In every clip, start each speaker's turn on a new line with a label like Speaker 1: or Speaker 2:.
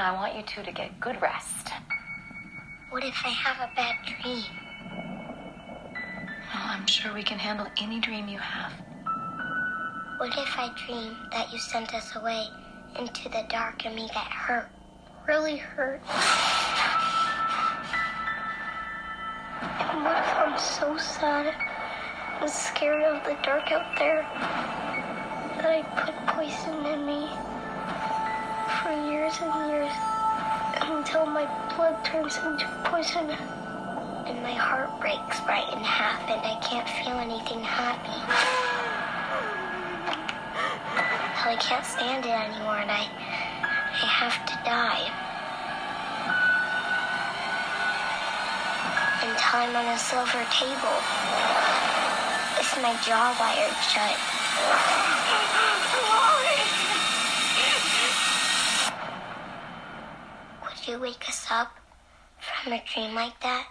Speaker 1: Now, I want you two to get good rest.
Speaker 2: What if I have a bad dream?
Speaker 1: Well, I'm sure we can handle any dream you have.
Speaker 2: What if I dream that you sent us away into the dark and we get hurt? Really hurt? And what if I'm so sad and scared of the dark out there that I put poison in me for years and years until my blood turns into poison and my heart breaks right in half and I can't feel anything happy. Till I can't stand it anymore and I I have to die. And time on a silver table. With my jaw wired shut. Wake us up from a dream like that?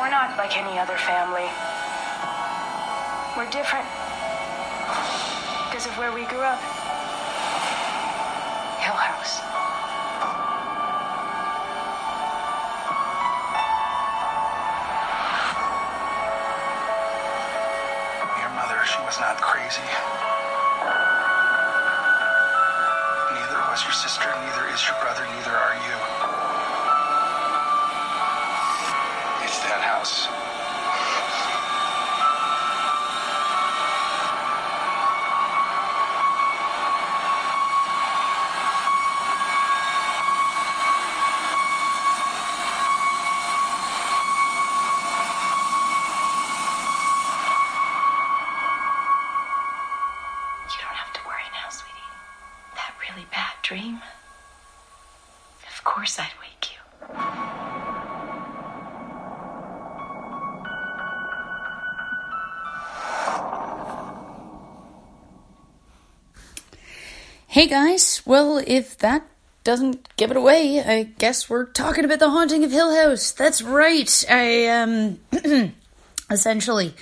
Speaker 3: We're not like any other family. We're different because of where we grew up. Hill House.
Speaker 4: Crazy. You
Speaker 3: don't have to worry now, sweetie. That really bad dream? Of course I'd wake you.
Speaker 5: Hey guys, well, if that doesn't give it away, I guess we're talking about the haunting of Hill House. That's right. I um essentially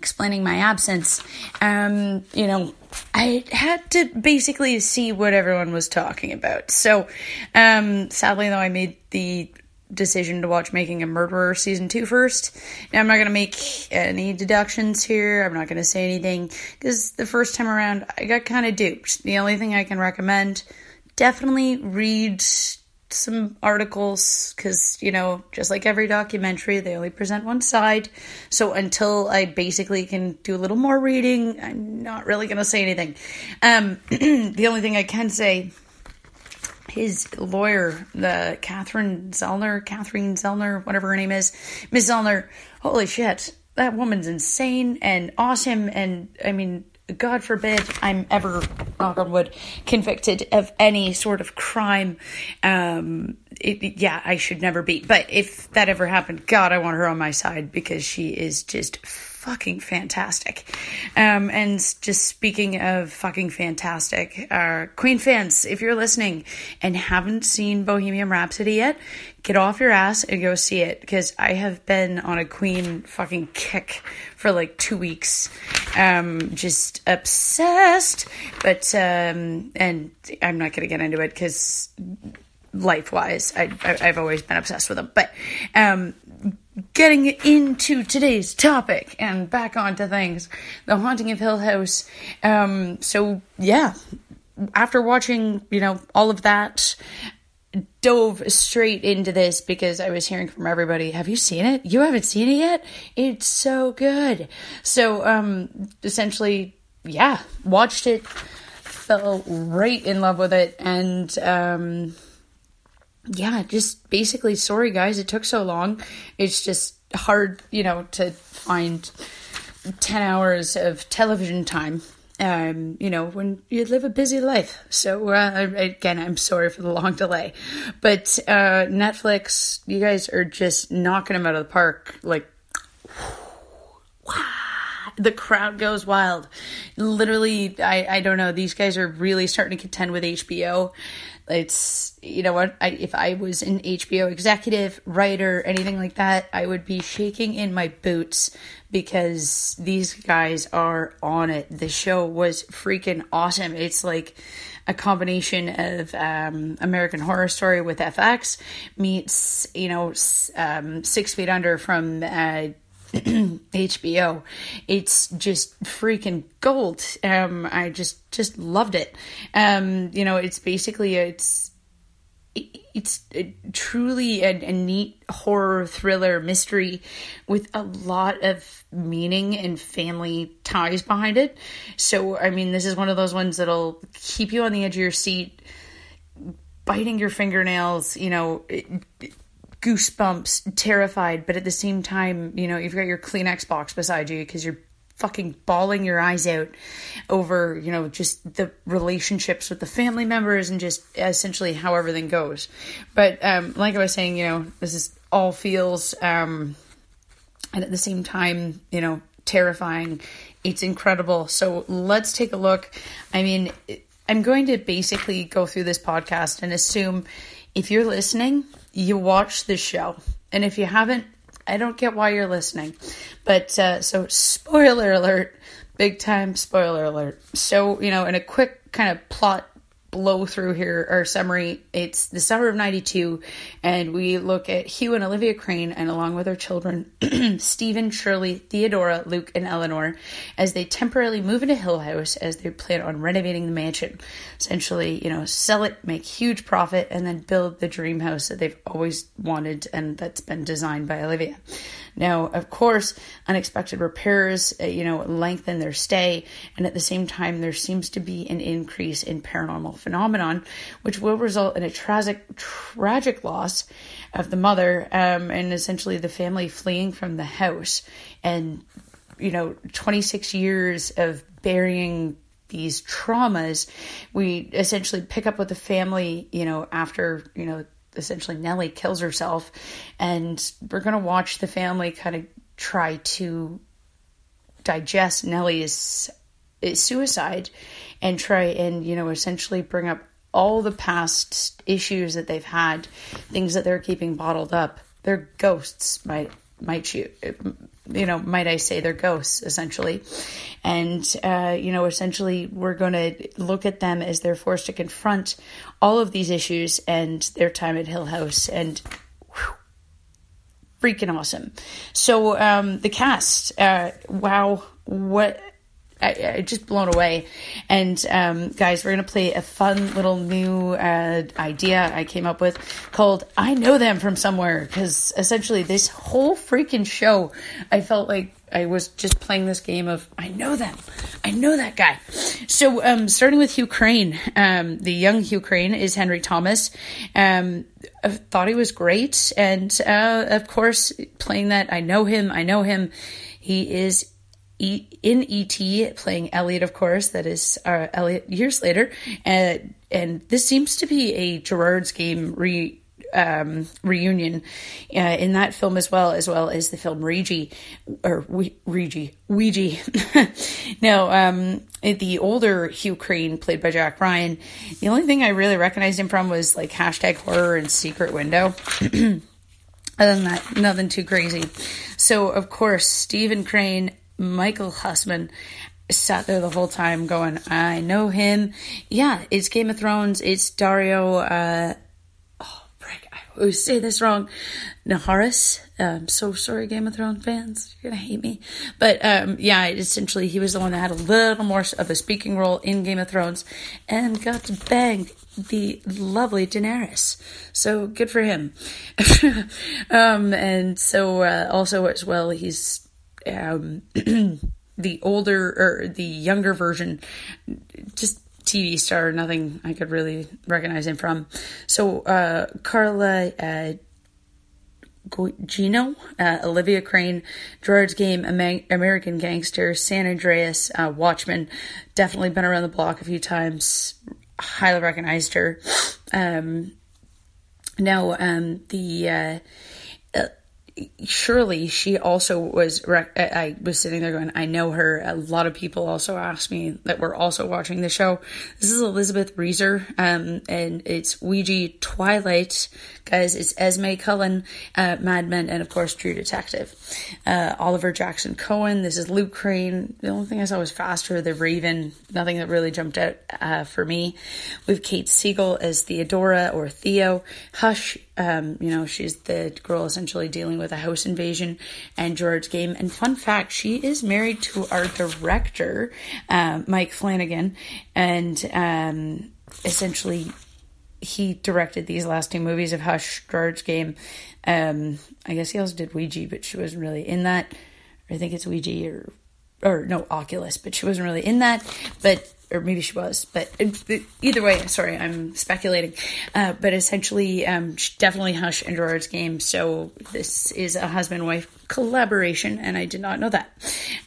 Speaker 5: explaining my absence. Um, you know, I had to basically see what everyone was talking about. So, um, sadly though, I made the decision to watch Making a Murderer season two first. Now, I'm not going to make any deductions here. I'm not going to say anything because the first time around I got kind of duped. The only thing I can recommend definitely read some articles because, you know, just like every documentary, they only present one side. So until I basically can do a little more reading, I'm not really going to say anything. Um, the only thing I can say his lawyer, the Catherine Zellner, Catherine Zellner, whatever her name is, Miss Zellner. Holy shit, that woman's insane and awesome. And I mean, God forbid I'm ever, knock on wood, convicted of any sort of crime. Um, it, yeah, I should never be. But if that ever happened, God, I want her on my side because she is just fucking fantastic. Um, and just speaking of fucking fantastic, Queen fans, if you're listening and haven't seen Bohemian Rhapsody yet, get off your ass and go see it because I have been on a Queen fucking kick for like two weeks. Um, just obsessed. But, um, and I'm not going to get into it because life wise, I, I've always been obsessed with them. But, um, getting into today's topic and back onto things the haunting of hill house um so yeah after watching you know all of that dove straight into this because I was hearing from everybody, have you seen it? You haven't seen it yet? It's so good. So um essentially, yeah, watched it, fell right in love with it and um yeah, just basically sorry guys, it took so long. It's just hard, you know, to find 10 hours of television time um, you know, when you live a busy life. So, uh, again, I'm sorry for the long delay. But uh, Netflix, you guys are just knocking them out of the park. Like, the crowd goes wild. Literally, I, I don't know. These guys are really starting to contend with HBO. It's, you know what? I, if I was an HBO executive, writer, anything like that, I would be shaking in my boots because these guys are on it. The show was freaking awesome. It's like a combination of um, American Horror Story with FX meets, you know, um, Six Feet Under from uh, HBO. It's just freaking gold. Um, I just just loved it. Um, you know, it's basically it's it's a, truly a, a, neat horror thriller mystery with a lot of meaning and family ties behind it. So, I mean, this is one of those ones that'll keep you on the edge of your seat, biting your fingernails, you know, goosebumps, terrified, but at the same time, you know, you've got your Kleenex box beside you because you're fucking bawling your eyes out over, you know, just the relationships with the family members and just essentially how everything goes. But um, like I was saying, you know, this is all feels, um, and at the same time, you know, terrifying. It's incredible. So let's take a look. I mean, I'm going to basically go through this podcast and assume if you're listening, you watch this show. And if you haven't, I don't get why you're listening. But uh, so, spoiler alert, big time spoiler alert. So, you know, in a quick kind of plot blow through here our summary. It's the summer of 92, and we look at Hugh and Olivia Crane, and along with their children, Stephen, Shirley, Theodora, Luke, and Eleanor, as they temporarily move into Hill House as they plan on renovating the mansion. Essentially, you know, sell it, make huge profit, and then build the dream house that they've always wanted and that's been designed by Olivia. Now, of course, unexpected repairs, uh, you know, lengthen their stay, and at the same time, there seems to be an increase in paranormal phenomenon, which will result in a tragic, tragic loss of the mother, um, and essentially the family fleeing from the house, and you know, 26 years of burying these traumas, we essentially pick up with the family, you know, after, you know, essentially Nellie kills herself, and we're gonna watch the family kind of try to digest Nellie's eh, suicide and try and you know essentially bring up all the past issues that they've had, things that they're keeping bottled up. They're ghosts, might might you you know might I say they're ghosts essentially, and uh, you know essentially we're going to look at them as they're forced to confront all of these issues and their time at Hill House and. Whew, freaking awesome. So um, the cast, uh, wow, what I, I just blown away. And um, guys, we're gonna play a fun little new uh, idea I came up with called "I Know Them from Somewhere" because essentially this whole freaking show, I felt like I was just playing this game of I know them, I know that guy. So, um, starting with Hugh Crane, um, the young Hugh Crane is Henry Thomas. Um, I thought he was great, and uh, of course, playing that I know him, I know him. He is in ET, playing Elliot, of course, that is uh, Elliot years later. And, and this seems to be a Gerard's game re, um, reunion uh, in that film as well, as well as the film Ouija, or Ouija, Ouija. now, um, the older Hugh Crane, played by Jack Ryan, the only thing I really recognized him from was like hashtag horror and secret window. Other than that, nothing too crazy. So, of course, Stephen Crane Michael Huisman sat there the whole time going, I know him. Yeah, it's Game of Thrones. It's Daario. Uh, oh, frick, I always say this wrong. Naharis. I'm so sorry, Game of Thrones fans. You're gonna hate me. But um, yeah, essentially, he was the one that had a little more of a speaking role in Game of Thrones and got to bang the lovely Daenerys. So good for him. um, and so uh, also as well, he's um, the older or the younger version, just TV star, nothing I could really recognize him from. So uh, Carla uh, Gugino, uh, Olivia Crane, Gerard's Game, American Gangster, San Andreas, uh, Watchmen, definitely been around the block a few times. Highly recognized her. Um, now, um, the uh, surely she also was rec- i was sitting there going i know her. A lot of people also asked me that were also watching the show. This is elizabeth reaser um, and it's ouija twilight. Guys it's esme cullen uh, mad men and of course true detective. Uh, oliver jackson cohen. This is luke crane. The only thing i saw was faster the raven. Nothing that really jumped out uh, for me. With kate siegel as theodora or theo. Hush um, you know, she's the girl essentially dealing with a house invasion and Gerard's game. And fun fact, she is married to our director, uh, Mike Flanagan, and um, essentially he directed these last two movies of Hush, Gerard's game. Um, I guess he also did Ouija, but she wasn't really in that. I think it's Ouija or or no Oculus, but she wasn't really in that. But or maybe she was, but either way, sorry, I'm speculating. Uh, but essentially, um, definitely Hush and Gerard's game. So this is a husband wife collaboration, and I did not know that.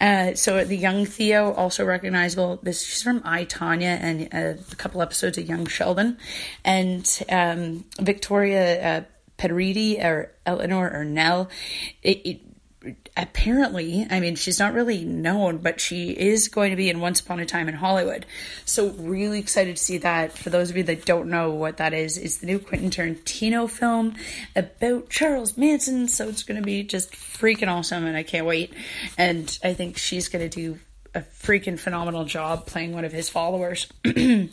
Speaker 5: Uh, so the young Theo, also recognizable. This she's from I Tonya and uh, a couple episodes of Young Sheldon, and um, Victoria uh, Pedretti or Eleanor or Nell. It, it, apparently, I mean, she's not really known, but she is going to be in Once Upon a Time in Hollywood. So, really excited to see that. For those of you that don't know what that is, it's the new Quentin Tarantino film about Charles Manson. So, it's going to be just freaking awesome, and I can't wait. And I think she's going to do a freaking phenomenal job playing one of his followers.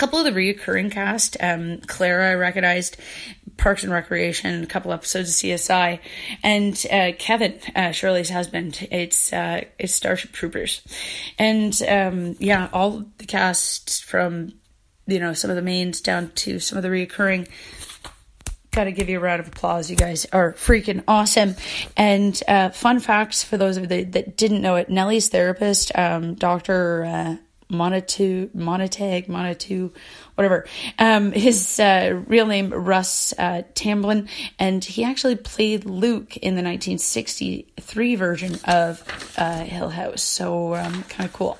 Speaker 5: Couple of the reoccurring cast, um, Clara I recognized, Parks and Recreation, a couple episodes of CSI, and uh, Kevin, uh, Shirley's husband. It's uh, it's Starship Troopers, and um, yeah, all the cast from you know some of the mains down to some of the reoccurring. Got to give you a round of applause. You guys are freaking awesome. And uh, fun facts for those of you that, didn't know it: Nellie's therapist, um, Doctor uh, Monatu, Monatag, Monatu, whatever. Um, his uh, real name Russ uh, Tamblyn, and he actually played Luke in the 1963 version of uh, Hill House. So um, kind of cool.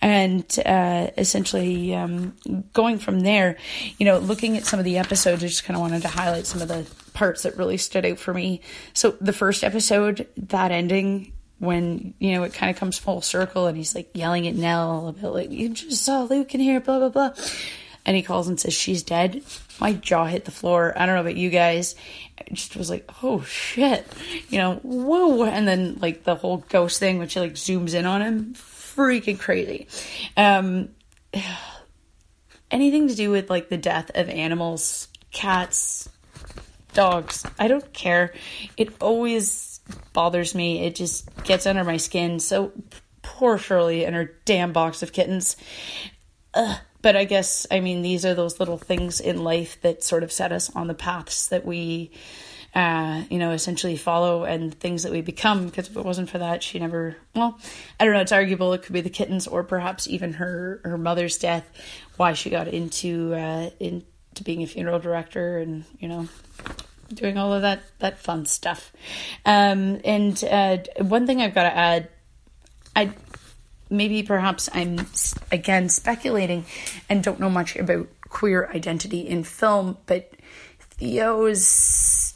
Speaker 5: And uh, essentially, um, going from there, you know, looking at some of the episodes, I just kind of wanted to highlight some of the parts that really stood out for me. So the first episode, that ending when you know it kind of comes full circle and he's like yelling at Nell about like you just saw Luke in here, blah blah blah, and he calls and says she's dead. My jaw hit the floor. I don't know about you guys. I just was like, oh shit, you know, whoa, and then like the whole ghost thing, which like zooms in on him, freaking crazy. Um, anything to do with like the death of animals, cats, dogs, I don't care. It always bothers me. It just gets under my skin. So poor Shirley and her damn box of kittens. Ugh. But I guess, I mean, these are those little things in life that sort of set us on the paths that we, uh, you know, essentially follow and things that we become. Because if it wasn't for that, she never, well, I don't know, it's arguable. It could be the kittens or perhaps even her, her mother's death, why she got into, uh, into being a funeral director and, you know, doing all of that that fun stuff. Um, and uh, one thing I've got to add, I maybe perhaps I'm again speculating and don't know much about queer identity in film, but Theo's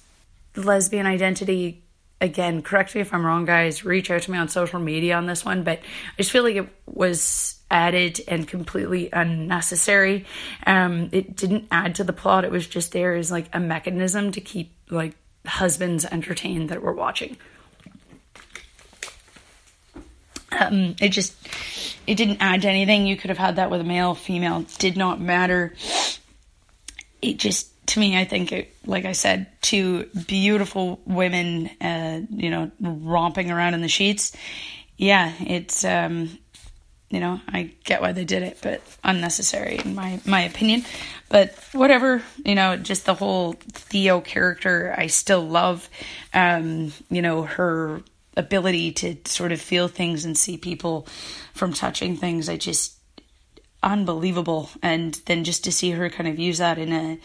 Speaker 5: lesbian identity again, correct me if I'm wrong, guys. Reach out to me on social media on this one, but I just feel like it was added and completely unnecessary. Um, it didn't add to the plot. It was just there as like a mechanism to keep like husbands entertained that were watching. Um, it just it didn't add to anything. You could have had that with a male, female. Did not matter. It just to me, I think, it, like I said, two beautiful women, uh, you know, romping around in the sheets. Yeah, it's, um, you know, I get why they did it, but unnecessary in my my opinion. But whatever, you know, just the whole Theo character, I still love. Um, you know, her ability to sort of feel things and see people from touching things. I just unbelievable, and then just to see her kind of use that in a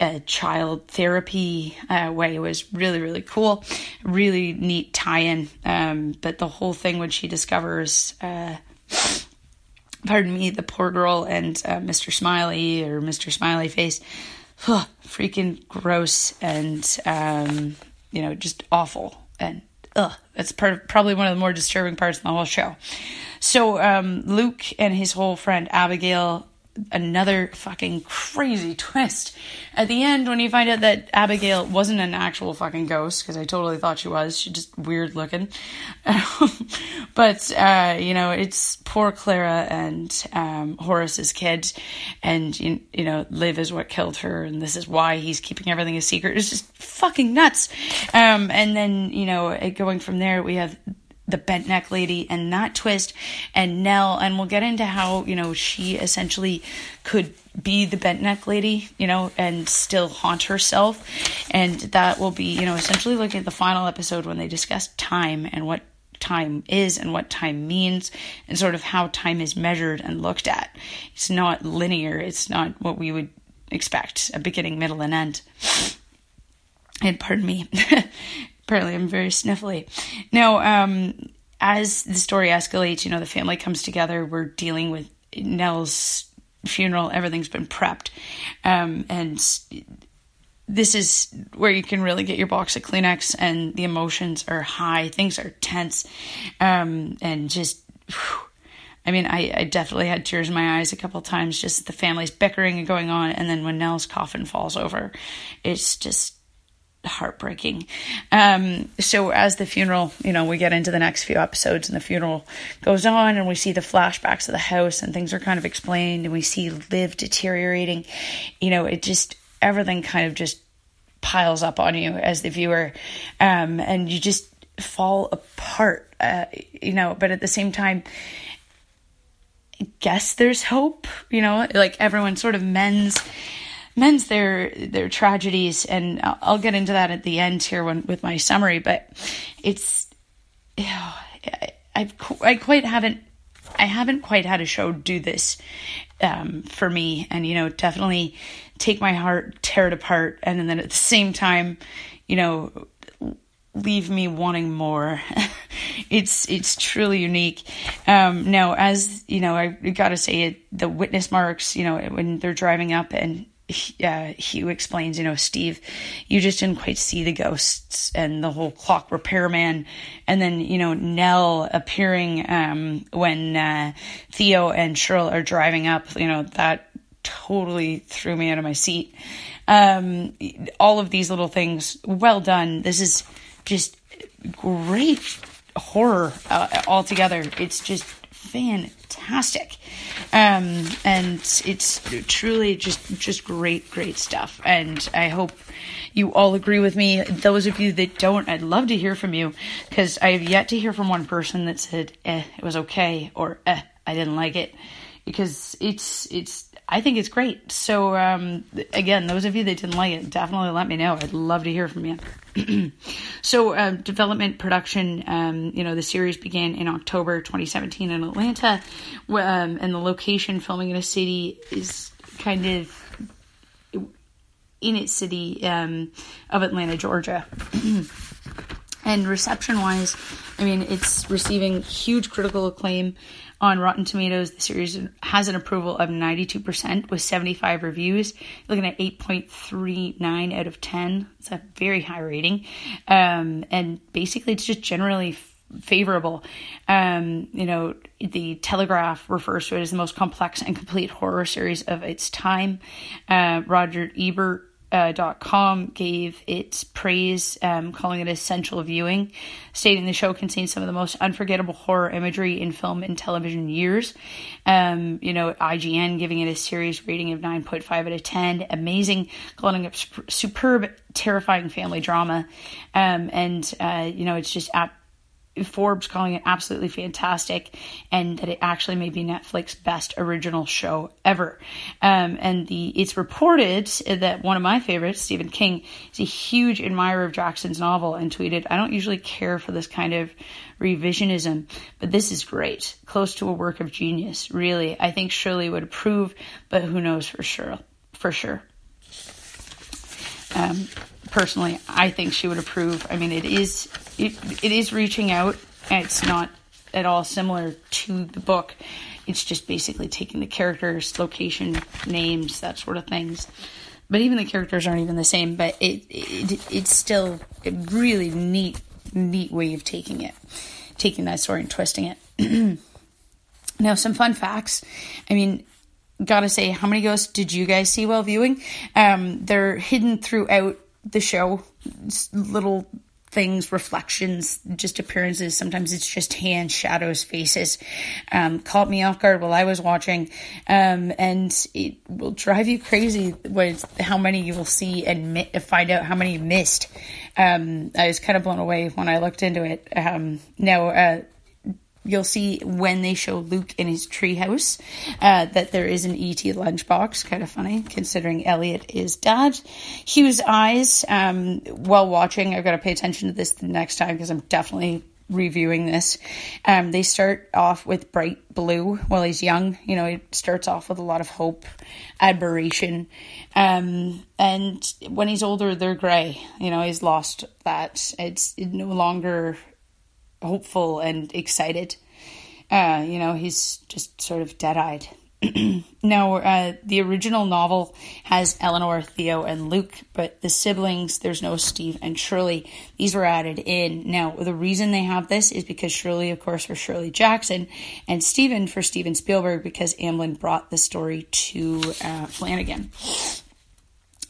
Speaker 5: a child therapy uh, way was really really cool really neat tie-in um, but the whole thing when she discovers uh, pardon me the poor girl and uh, mr smiley or mr smiley face freaking gross and um, you know, just awful and ugh, that's part probably one of the more disturbing parts of the whole show. So um, Luke and his whole friend Abigail another fucking crazy twist at the end when you find out that Abigail wasn't an actual fucking ghost because I totally thought she was. She's just weird looking. but uh, you know, it's poor Clara and um, Horace's kid, and you, you know, Liv is what killed her, and this is why he's keeping everything a secret. It's just fucking nuts. Um, and then you know, going from there, we have the bent neck lady and that twist and Nell. And we'll get into how you know she essentially could be the bent neck lady you know and still haunt herself. And that will be you know essentially looking at the final episode when they discuss time and what time is and what time means and sort of how time is measured and looked at. It's not linear. It's not what we would expect a beginning middle and end. And pardon me apparently I'm very sniffly. Now, um, as the story escalates, you know, the family comes together. We're dealing with Nell's funeral. Everything's been prepped. Um, and this is where you can really get your box of Kleenex and the emotions are high. Things are tense. Um, and just, whew, I mean, I, I, definitely had tears in my eyes a couple times, just the family's bickering and going on. And then when Nell's coffin falls over, it's just heartbreaking. Um, so as the funeral, you know, we get into the next few episodes and the funeral goes on and we see the flashbacks of the house and things are kind of explained and we see Liv deteriorating, you know, it just, everything kind of just piles up on you as the viewer. Um, and you just fall apart, uh, you know, but at the same time, I guess there's hope, you know, like everyone sort of mends mends their their tragedies, and I'll, I'll get into that at the end here when, with my summary. But it's, you know, I've I quite haven't I haven't quite had a show do this um, for me, and you know, definitely take my heart, tear it apart, and then at the same time, you know, leave me wanting more. it's it's truly unique. Um, now, as you know, I gotta say it. The witness marks, you know, when they're driving up and uh, Hugh explains, you know, Steve, you just didn't quite see the ghosts and the whole clock repairman. And then, you know, Nell appearing um, when uh, Theo and Shirley are driving up, you know, that totally threw me out of my seat. Um, all of these little things, well done. This is just great horror uh, altogether. It's just fantastic. Um, and it's truly just just great, great stuff. And I hope you all agree with me. Those of you that don't, I'd love to hear from you because I have yet to hear from one person that said, "eh, it was okay" or "eh, I didn't like it," because it's it's I think it's great. So um, again, those of you that didn't like it, definitely let me know. I'd love to hear from you. so uh, development production, um, you know, the series began in October 2017 in Atlanta, um, and the location filming in a city is kind of in its city um, of Atlanta, Georgia. and reception wise, I mean, it's receiving huge critical acclaim on Rotten Tomatoes, the series has an approval of 92% with 75 reviews, looking at 8.39 out of 10. It's a very high rating. Um, and basically, it's just generally favorable. Um, you know, the Telegraph refers to it as the most complex and complete horror series of its time. Uh, Roger Ebert uh, .com gave its praise, um, calling it essential viewing, stating the show contains some of the most unforgettable horror imagery in film and television years. Um, you know, IGN giving it a series rating of 9.5 out of 10. Amazing, calling it superb, terrifying family drama. Um, and, uh, you know, it's just at Forbes calling it absolutely fantastic, and that it actually may be Netflix's best original show ever. Um, and the it's reported that one of my favorites, Stephen King, is a huge admirer of Jackson's novel and tweeted, "I don't usually care for this kind of revisionism, but this is great, close to a work of genius. Really, I think Shirley would approve, but who knows for sure? For sure." Um, personally, I think she would approve. I mean, it is it, it is reaching out. It's not at all similar to the book. It's just basically taking the characters, location, names, that sort of things. but even the characters aren't even the same. But it, it it's still a really neat neat way of taking it, taking that story and twisting it. now, some fun facts. I mean, gotta say, how many ghosts did you guys see while viewing? Um, they're hidden throughout the show, little things, reflections, just appearances. Sometimes it's just hands, shadows, faces. Um, caught me off guard while I was watching. Um, and it will drive you crazy with how many you will see and mi- find out how many you missed. Um, I was kind of blown away when I looked into it. Um, now, uh, you'll see when they show Luke in his treehouse uh, that there is an ET lunchbox. Kind of funny considering Elliot is dad. Hugh's eyes. Um, while watching, I've got to pay attention to this the next time because I'm definitely reviewing this. Um, they start off with bright blue while he's young. You know, he starts off with a lot of hope, admiration. Um, and when he's older, they're gray. You know, he's lost that. It's no longer hopeful and excited. Uh, you know, he's just sort of dead eyed. now, uh, the original novel has Eleanor, Theo, and Luke, but the siblings, there's no Steve and Shirley. These were added in. Now, the reason they have this is because Shirley, of course, for Shirley Jackson, and Steven for Steven Spielberg, because Amblin brought the story to uh, Flanagan.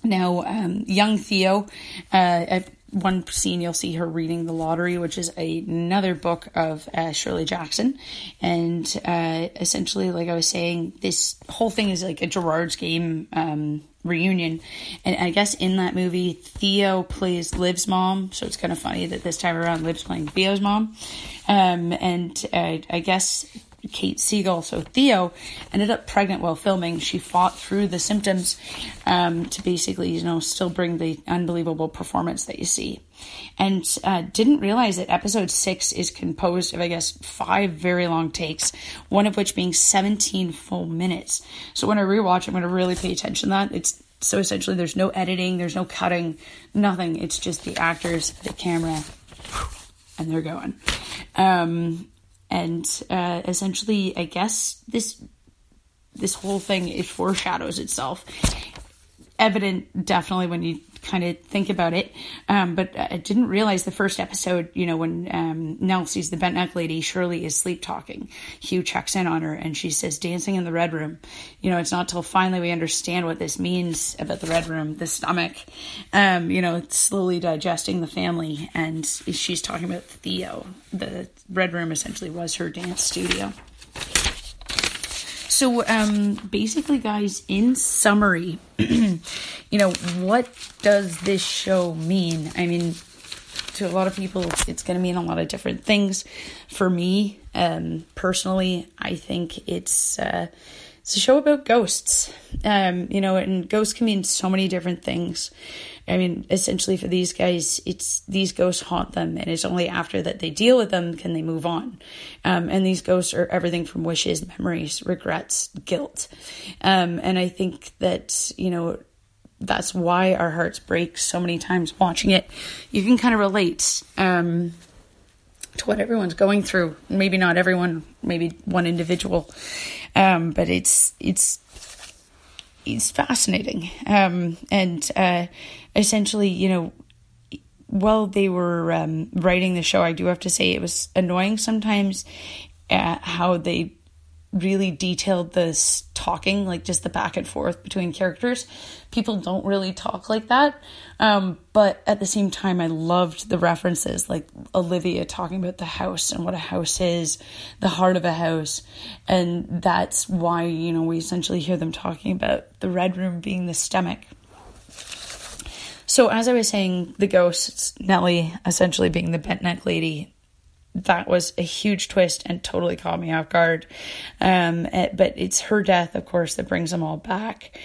Speaker 5: Now, um, young Theo, uh, one scene you'll see her reading The Lottery, which is a, another book of uh, Shirley Jackson. And uh, essentially, like I was saying, this whole thing is like a Gerard's Game um, reunion. And I guess in that movie, Theo plays Liv's mom. So it's kind of funny that this time around, Liv's playing Theo's mom. Um, and uh, I guess Kate Siegel, so Theo, ended up pregnant while filming. She fought through the symptoms um, to basically, you know, still bring the unbelievable performance that you see. And uh, didn't realize that episode six is composed of, I guess, five very long takes, one of which being 17 full minutes. So when I rewatch, I'm going to really pay attention to that. It's so essentially there's no editing, there's no cutting, nothing. It's just the actors, the camera, and they're going. Um, and uh, essentially, I guess this this whole thing it foreshadows itself. Evident, definitely, when you kind of think about it. Um, but I didn't realize the first episode, you know, when um, Nell sees the bent neck lady, Shirley is sleep talking. Hugh checks in on her and she says, dancing in the red room. You know, it's not till finally we understand what this means about the red room, the stomach, um, you know, slowly digesting the family. And she's talking about Theo. The red room essentially was her dance studio. So, um, basically, guys, in summary, you know, what does this show mean? I mean, to a lot of people, it's going to mean a lot of different things. For me, um, personally, I think it's uh, it's a show about ghosts. Um, you know, and ghosts can mean so many different things. I mean, essentially for these guys, it's these ghosts haunt them, and it's only after that they deal with them can they move on. Um, and these ghosts are everything from wishes, memories, regrets, guilt. Um, and I think that you know that's why our hearts break so many times watching it. You can kind of relate. Um, to what everyone's going through. Maybe not everyone, maybe one individual, um, but it's it's it's fascinating. Um, and uh, essentially, you know, while they were um, writing the show, I do have to say it was annoying sometimes uh, how they really detailed this talking, like just the back and forth between characters. People don't really talk like that. Um, but at the same time, I loved the references, like Olivia talking about the house and what a house is, the heart of a house. And that's why, you know, we essentially hear them talking about the red room being the stomach. So, as I was saying, the ghosts, Nellie essentially being the bent neck lady, that was a huge twist and totally caught me off guard. Um, eh, but it's her death, of course, that brings them all back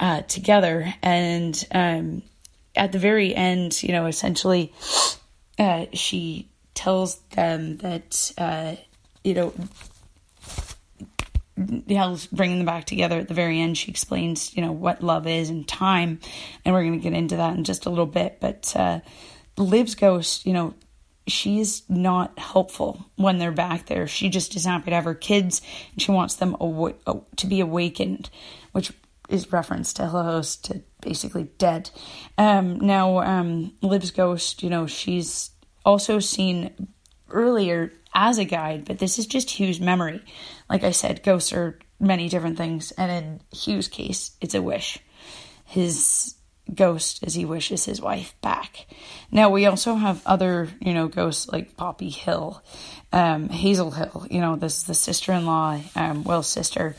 Speaker 5: uh, together. And um, at the very end, you know, essentially, uh, she tells them that, uh, you know, Nell's bringing them back together at the very end. She explains, you know, what love is and time, and we're going to get into that in just a little bit. But uh, Liv's ghost, you know, she's not helpful when they're back there. She just is happy to have her kids and she wants them to be awakened, which is reference to Hill House to basically dead. Um, now, um, Liv's ghost, you know, she's also seen earlier as a guide, but this is just Hugh's memory. Like I said, ghosts are many different things, and in Hugh's case, it's a wish. His ghost as he wishes his wife back. Now we also have other, you know, ghosts like Poppy Hill, um, Hazel Hill. You know, this is the sister-in-law, um, Will's sister.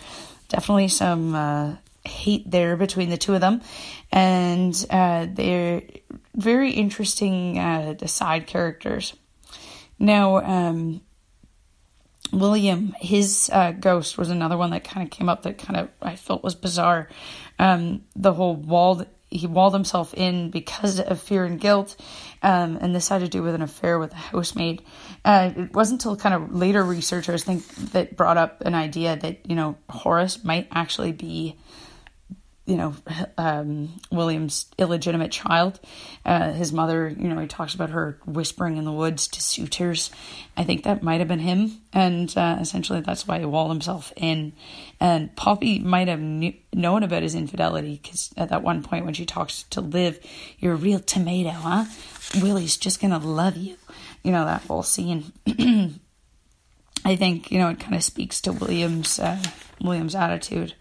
Speaker 5: Definitely some uh, hate there between the two of them, and uh, they're very interesting uh, side characters. Now, um, William, his uh, ghost was another one that kind of came up that kind of I felt was bizarre. Um, the whole walled he walled himself in because of fear and guilt, um, and this had to do with an affair with a housemaid. Uh, it wasn't until kind of later researchers think that brought up an idea that you know Horace might actually be you know, um, William's illegitimate child. Uh, his mother, you know, he talks about her whispering in the woods to suitors. I think that might have been him. And uh, essentially, that's why he walled himself in. And Poppy might have knew, known about his infidelity because at that one point, when she talks to Liv, you're a real tomato, huh? Willie's just to love you. You know, that whole scene. I think, you know, it kind of speaks to William's, uh, William's attitude.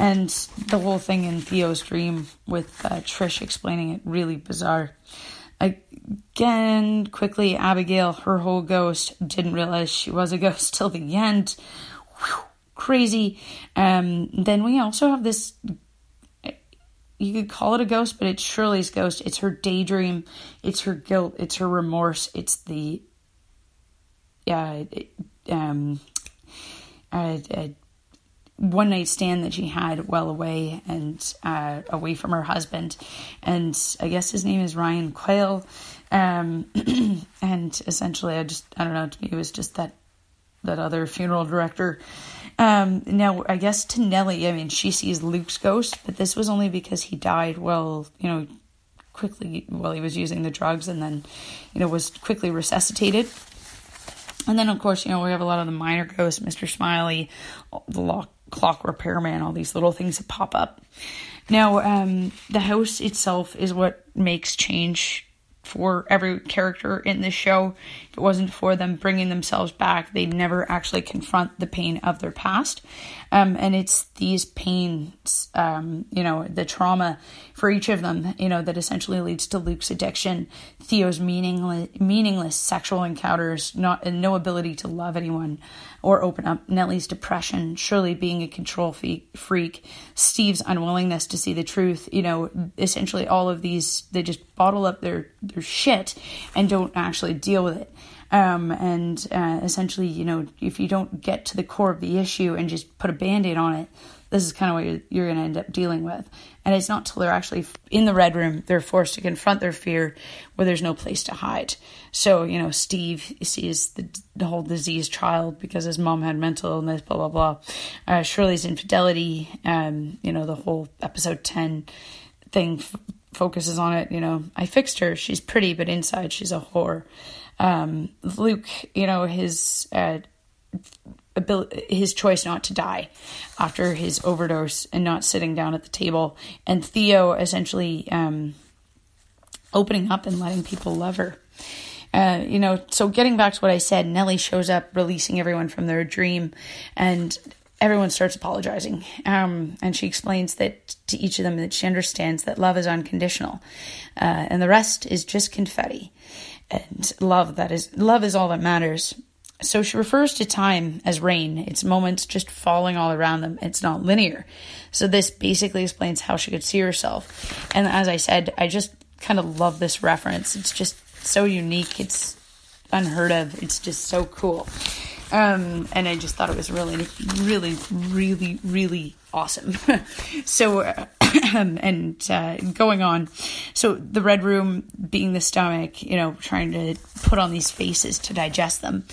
Speaker 5: And the whole thing in Theo's dream with uh, Trish explaining it really bizarre. Again, quickly, Abigail, her whole ghost, didn't realize she was a ghost till the end. Whew, crazy. Um, then we also have this. You could call it a ghost, but it's Shirley's ghost. It's her daydream. It's her guilt. It's her remorse. It's the. Yeah. um, uh, uh, one night stand that she had well away and uh, away from her husband. And I guess his name is Ryan Quayle. Um, and essentially, I just, I don't know, to me, it was just that, that other funeral director. Um, now, I guess to Nellie, I mean, she sees Luke's ghost, but this was only because he died well, you know, quickly while he was using the drugs and then, you know, was quickly resuscitated. And then, of course, you know, we have a lot of the minor ghosts, Mr. Smiley, the lock clock repairman, all these little things that pop up. Now, um, the house itself is what makes change for every character in this show. If it wasn't for them bringing themselves back, they'd never actually confront the pain of their past. Um, and it's these pains, um, you know, the trauma for each of them, you know, that essentially leads to Luke's addiction, Theo's meaningless, meaningless sexual encounters, not no ability to love anyone or open up, Nellie's depression, Shirley being a control freak, Steve's unwillingness to see the truth, you know, essentially all of these, they just bottle up their, their shit and don't actually deal with it. Um, and uh, essentially, you know, if you don't get to the core of the issue and just put a band aid on it, this is kind of what you're, you're going to end up dealing with. And it's not till they're actually in the red room, they're forced to confront their fear where there's no place to hide. So, you know, Steve sees the, the whole diseased child because his mom had mental illness, blah, blah, blah. Uh, Shirley's infidelity, um, you know, the whole episode 10 thing f- focuses on it. You know, I fixed her. She's pretty, but inside she's a whore um, Luke, you know, his uh, ability, his choice not to die after his overdose and not sitting down at the table, and Theo essentially um, opening up and letting people love her. Uh, you know, so getting back to what I said, Nellie shows up, releasing everyone from their dream, and everyone starts apologizing. Um, and she explains that to each of them that she understands that love is unconditional, uh, and the rest is just confetti and love that is love is all that matters. So she refers to time as rain. It's moments just falling all around them. It's not linear. So this basically explains how she could see herself. And as I said, I just kind of love this reference. It's just so unique. It's unheard of. It's just so cool. Um, and I just thought it was really, really, really, really awesome. so, uh, and uh, going on. So, the red room being the stomach, you know, trying to put on these faces to digest them.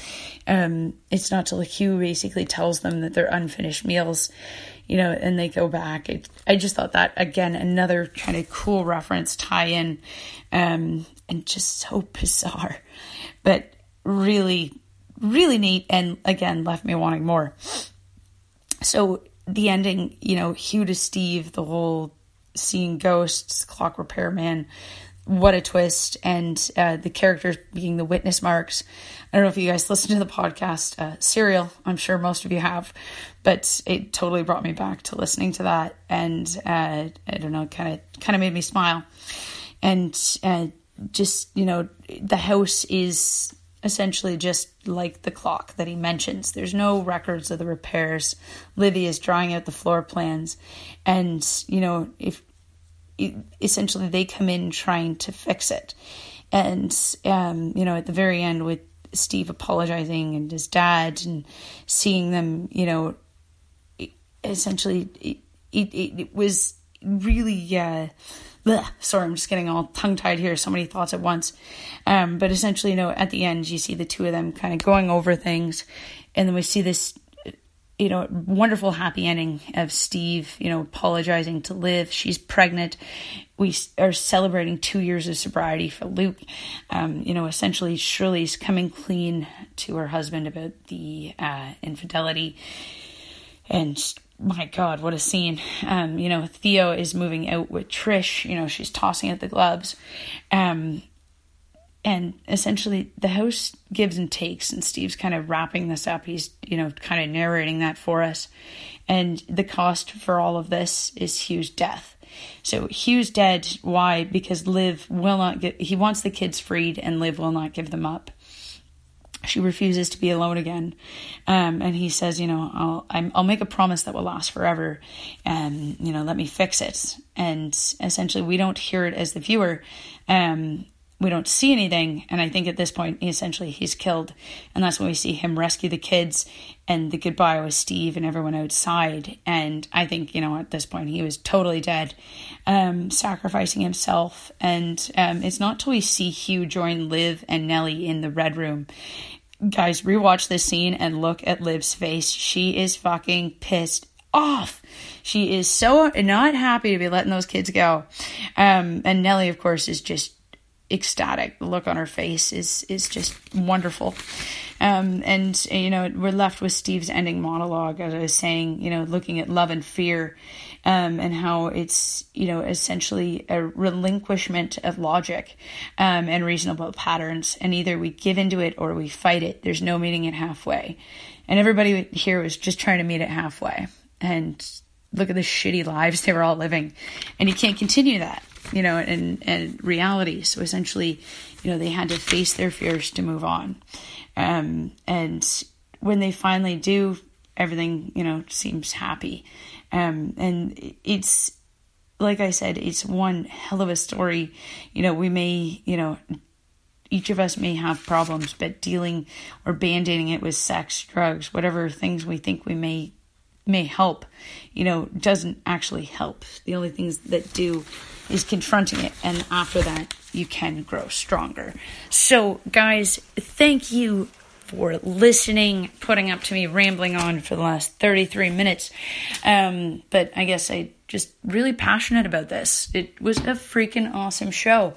Speaker 5: Um, it's not till Hugh basically tells them that they're unfinished meals, you know, and they go back. It, I just thought that, again, another kind of cool reference tie in, um, and just so bizarre, but really, really neat. And again, left me wanting more. So, the ending, you know, Hugh to Steve, the whole seeing ghosts, clock repairman, what a twist, and uh, the characters being the witness marks. I don't know if you guys listen to the podcast uh, Serial. I'm sure most of you have, but it totally brought me back to listening to that, and uh, I don't know, kind of kind of made me smile, and uh, just you know, the house is essentially just like the clock that he mentions. There's no records of the repairs. Livy is drawing out the floor plans, and you know if essentially they come in trying to fix it, and um, you know at the very end with Steve apologizing and his dad and seeing them, you know, essentially it it, it was really yeah. Uh, sorry, I'm just getting all tongue tied here. So many thoughts at once. Um, but essentially, you know, at the end, you see the two of them kind of going over things, and then we see this you know, wonderful happy ending of Steve, you know, apologizing to Liv. She's pregnant. We are celebrating two years of sobriety for Luke. Um, you know, essentially, Shirley's coming clean to her husband about the uh, infidelity. And my God, what a scene. Um, you know, Theo is moving out with Trish. You know, she's tossing at the gloves. Um, and essentially the house gives and takes and steve's kind of wrapping this up he's you know kind of narrating that for us and the cost for all of this is hugh's death so hugh's dead why because liv will not get he wants the kids freed and liv will not give them up she refuses to be alone again. Um, and he says you know I'll, i will make a promise that will last forever and you know let me fix it. And essentially we don't hear it as the viewer. Um, we don't see anything. And i think at this point essentially he's killed. And that's when we see him rescue the kids and the goodbye with steve and everyone outside. And i think you know at this point he was totally dead um, sacrificing himself. And um, it's not till we see hugh join liv and nellie in the red room guys rewatch this scene and look at liv's face she is fucking pissed off. She is so not happy to be letting those kids go. Um, and Nellie, of course, is just ecstatic. The look on her face is is just wonderful. Um, and you know, we're left with Steve's ending monologue, as I was saying, you know, looking at love and fear, um, and how it's you know essentially a relinquishment of logic um, and reasonable patterns, and either we give into it or we fight it. There's no meeting it halfway, and everybody here was just trying to meet it halfway, and look at the shitty lives they were all living, and you can't continue that you know, and, and reality. So essentially, you know, they had to face their fears to move on. Um, and when they finally do, everything, you know, seems happy. Um, and it's, like I said, it's one hell of a story. You know, we may, you know, each of us may have problems, but dealing or band-aiding it with sex, drugs, whatever things we think we may may help, you know, doesn't actually help. The only things that do is confronting it. And after that, you can grow stronger. So, guys, thank you for listening, putting up to me rambling on for the last 33 minutes. Um, but I guess I just really passionate about this. It was a freaking awesome show.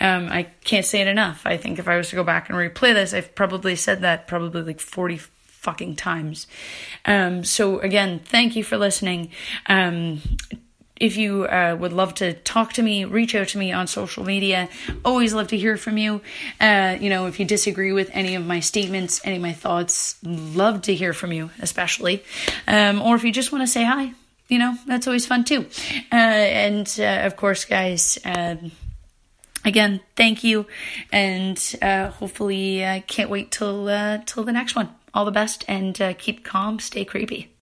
Speaker 5: Um, I can't say it enough. I think if I was to go back and replay this, I've probably said that probably like 40 fucking times. Um, so again, thank you for listening. Um, if you uh, would love to talk to me, reach out to me on social media. Always love to hear from you. Uh, you know, if you disagree with any of my statements, any of my thoughts, love to hear from you, especially. Um, or if you just want to say hi, you know, that's always fun too. Uh, and uh, of course, guys, um, again, thank you, and uh, hopefully, I can't wait till uh, till the next one. All the best, and uh, keep calm, stay creepy.